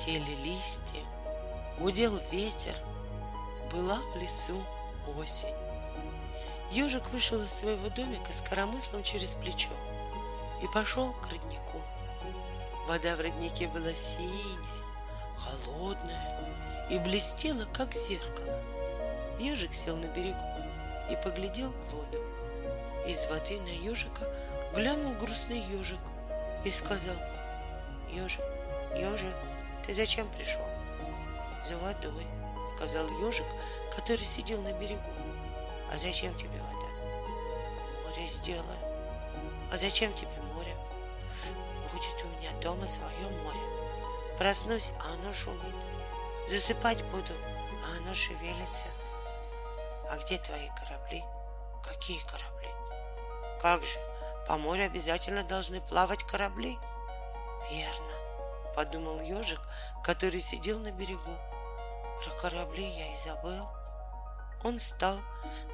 Шелестели листья, гудел ветер, была в лесу осень. Ежик вышел из своего домика с коромыслом через плечо и пошел к роднику. Вода в роднике была синяя, холодная и блестела, как зеркало. Ежик сел на берегу и поглядел в воду. Из воды на ежика глянул грустный ежик и сказал, «Ежик, ежик, ты зачем пришел?» «За водой», — сказал ежик, который сидел на берегу. «А зачем тебе вода?» «Море сделаю». «А зачем тебе море?» «Будет у меня дома свое море. Проснусь, а оно шумит. Засыпать буду, а оно шевелится. А где твои корабли?» «Какие корабли?» «Как же, по морю обязательно должны плавать корабли?» «Верно», — подумал ежик, который сидел на берегу. «Про корабли я и забыл». Он встал,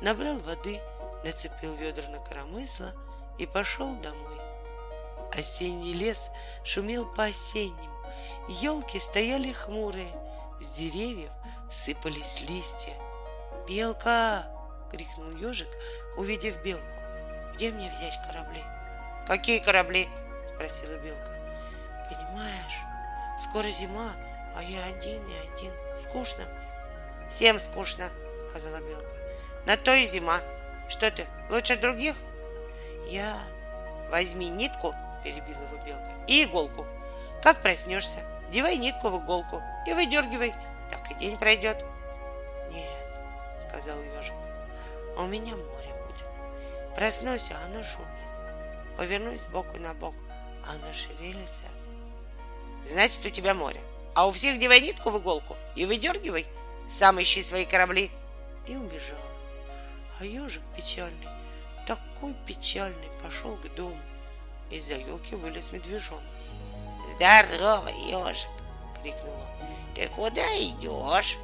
набрал воды, нацепил ведра на коромысло и пошел домой. Осенний лес шумел по-осеннему, елки стояли хмурые, с деревьев сыпались листья. «Белка!» — крикнул ежик, увидев белку. «Где мне взять корабли?» «Какие корабли?» — спросила белка. «Понимаешь, скоро зима, а я один и один. Скучно мне». «Всем скучно», — сказала белка. «На то и зима. Что ты, лучше других?» «Я...» «Возьми нитку», — перебила его белка, — «и иголку. Как проснешься, девай нитку в иголку и выдергивай, так и день пройдет». «Нет», — сказал ежик, — «у меня море будет. Проснусь, а оно шумит. Повернусь сбоку на бок, а оно шевелится. Значит, у тебя море. А у всех девай нитку в иголку и выдергивай. Сам ищи свои корабли. И убежала. А ежик печальный, такой печальный, пошел к дому. Из-за елки вылез медвежонок. «Здорово, ежик!» — крикнул он. «Ты куда идешь?»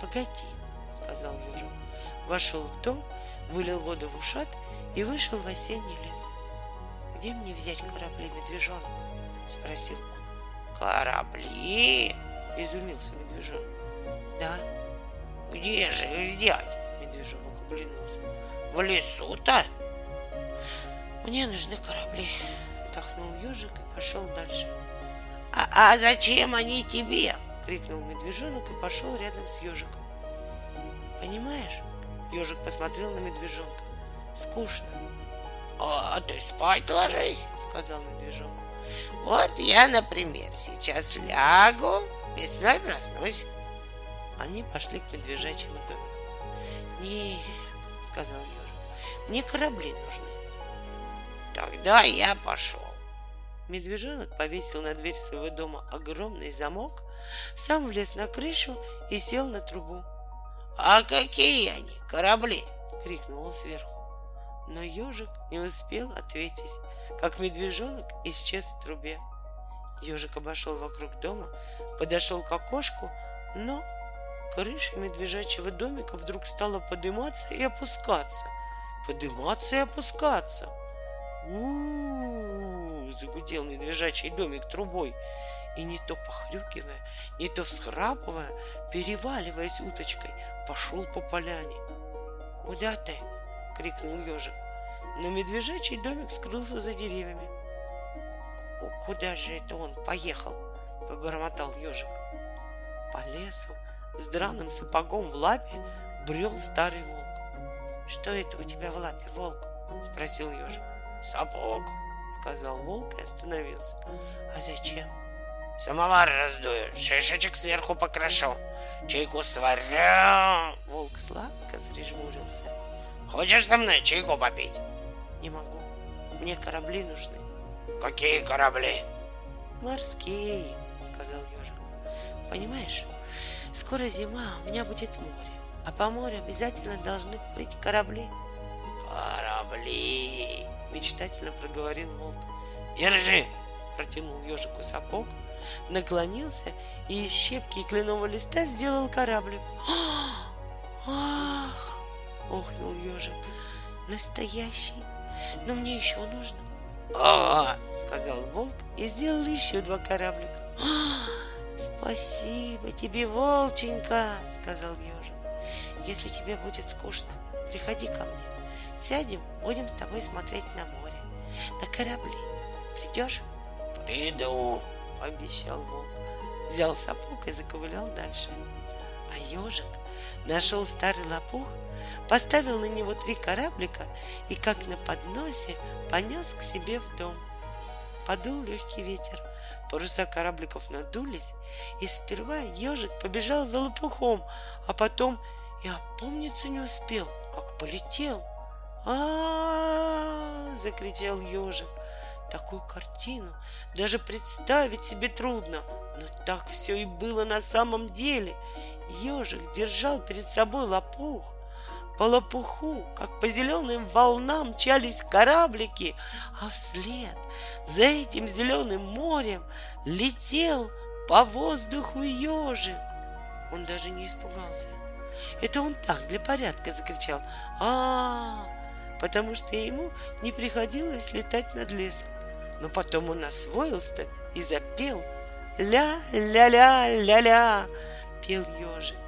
«Погоди!» — сказал ежик. Вошел в дом, вылил воду в ушат и вышел в осенний лес. «Где мне взять корабли, медвежонок?» — спросил. «Корабли?» — изумился медвежонок. «Да». «Где же их взять?» — медвежонок оглянулся. «В лесу-то?» «Мне нужны корабли», — вздохнул ежик и пошел дальше. «А, «А зачем они тебе?» — крикнул медвежонок и пошел рядом с ежиком. «Понимаешь?» — ежик посмотрел на медвежонка. «Скучно. «А ты спать ложись», — сказал медвежонок. «Вот я, например, сейчас лягу, весной проснусь». Они пошли к медвежачьему домику. «Нет», — сказал ежик, — «мне корабли нужны». «Тогда я пошел». Медвежонок повесил на дверь своего дома огромный замок, сам влез на крышу и сел на трубу. «А какие они, корабли?» — крикнул он сверху. Но ежик не успел ответить, как медвежонок исчез в трубе. Ежик обошел вокруг дома, подошел к окошку, но крыша медвежачьего домика вдруг стала подниматься и опускаться, подниматься и опускаться. У-у-у, загудел медвежачий домик трубой, и не то похрюкивая, не то всхрапывая, переваливаясь уточкой, пошел по поляне. «Куда ты?» — крикнул ежик. Но медвежачий домик скрылся за деревьями. «Куда же это он поехал?» — побормотал ежик. По лесу с драным сапогом в лапе брел старый волк. «Что это у тебя в лапе, волк?» — спросил ежик. «Сапог», — сказал волк и остановился. «А зачем?» «Самовар раздую, шишечек сверху покрошу, чайку сварю». Волк сладко зрежмурился. Хочешь со мной чайку попить? Не могу. Мне корабли нужны. Какие корабли? Морские, сказал ежик. Понимаешь, скоро зима, у меня будет море. А по морю обязательно должны плыть корабли. Корабли, мечтательно проговорил волк. Держи, протянул ежику сапог, наклонился и из щепки и кленового листа сделал кораблик. Ах! Охнул ежик. Настоящий. Но мне еще нужно. Ага, сказал волк и сделал еще два кораблика. Спасибо тебе, волченька, сказал ежик. Если тебе будет скучно, приходи ко мне. Сядем, будем с тобой смотреть на море, на корабли. Придешь? Приду, пообещал волк. Взял сапог и заковылял дальше. А ежик нашел старый лопух, поставил на него три кораблика и, как на подносе, понес к себе в дом. Подул легкий ветер, паруса корабликов надулись, и сперва ежик побежал за лопухом, а потом и опомниться не успел, как полетел. а закричал ежик. Такую картину даже представить себе трудно, но так все и было на самом деле. Ежик держал перед собой лопух. По лопуху, как по зеленым волнам, мчались кораблики, а вслед за этим зеленым морем летел по воздуху ежик. Он даже не испугался. Это он так для порядка закричал. а, -а, потому что ему не приходилось летать над лесом. Но потом он освоился и запел. Ля-ля-ля-ля-ля, пел ежик.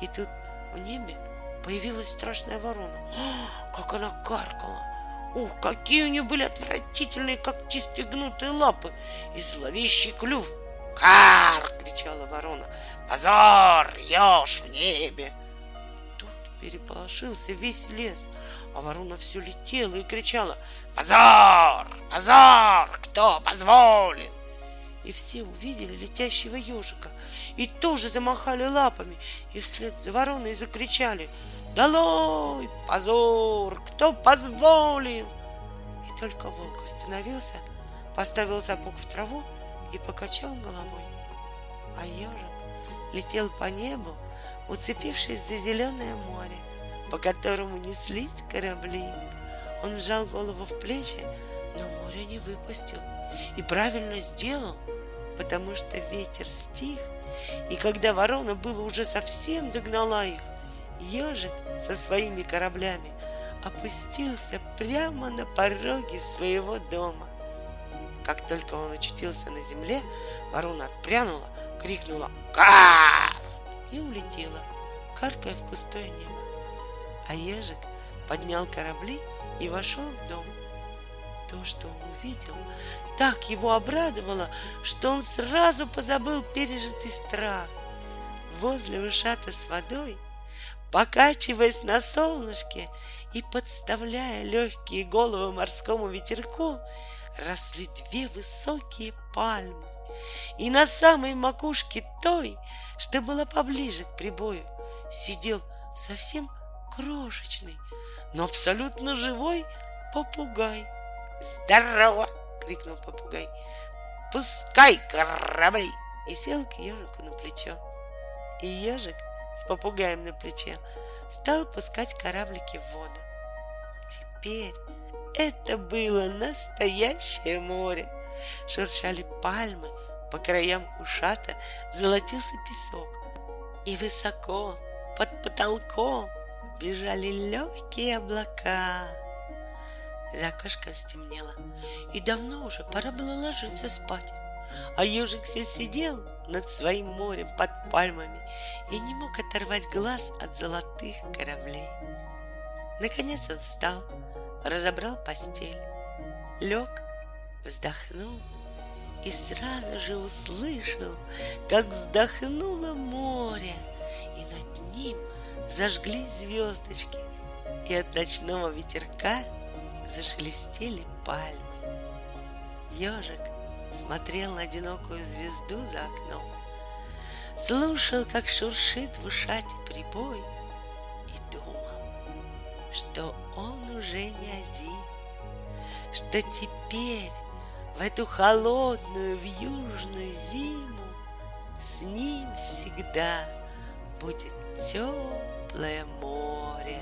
И тут в небе появилась страшная ворона. О, как она каркала! Ух, какие у нее были отвратительные когтистые гнутые лапы и зловещий клюв. «Кар!» — кричала ворона. «Позор! Еж в небе!» Тут переполошился весь лес, а ворона все летела и кричала «Позор! Позор! Кто позволил?» И все увидели летящего ежика и тоже замахали лапами и вслед за вороной закричали «Долой! Позор! Кто позволил?» И только волк остановился, поставил сапог в траву и покачал головой. А ежик летел по небу, уцепившись за зеленое море по которому неслись корабли. Он вжал голову в плечи, но море не выпустил. И правильно сделал, потому что ветер стих, и когда ворона было уже совсем догнала их, ежик со своими кораблями опустился прямо на пороге своего дома. Как только он очутился на земле, ворона отпрянула, крикнула «Кар!» и улетела, каркая в пустое небо а ежик поднял корабли и вошел в дом. То, что он увидел, так его обрадовало, что он сразу позабыл пережитый страх. Возле ушата с водой, покачиваясь на солнышке и подставляя легкие головы морскому ветерку, росли две высокие пальмы. И на самой макушке той, что была поближе к прибою, сидел совсем крошечный, но абсолютно живой попугай. «Здорово!» — крикнул попугай. «Пускай корабли!» И сел к ежику на плечо. И ежик с попугаем на плече стал пускать кораблики в воду. Теперь это было настоящее море. Шуршали пальмы, по краям ушата золотился песок. И высоко, под потолком, бежали легкие облака. За окошком стемнело, и давно уже пора было ложиться спать. А ежик все сидел над своим морем под пальмами и не мог оторвать глаз от золотых кораблей. Наконец он встал, разобрал постель, лег, вздохнул и сразу же услышал, как вздохнуло море, и над ним зажглись звездочки, и от ночного ветерка зашелестели пальмы. Ежик смотрел на одинокую звезду за окном, слушал, как шуршит в ушате прибой, и думал, что он уже не один, что теперь в эту холодную вьюжную зиму с ним всегда будет теплое море.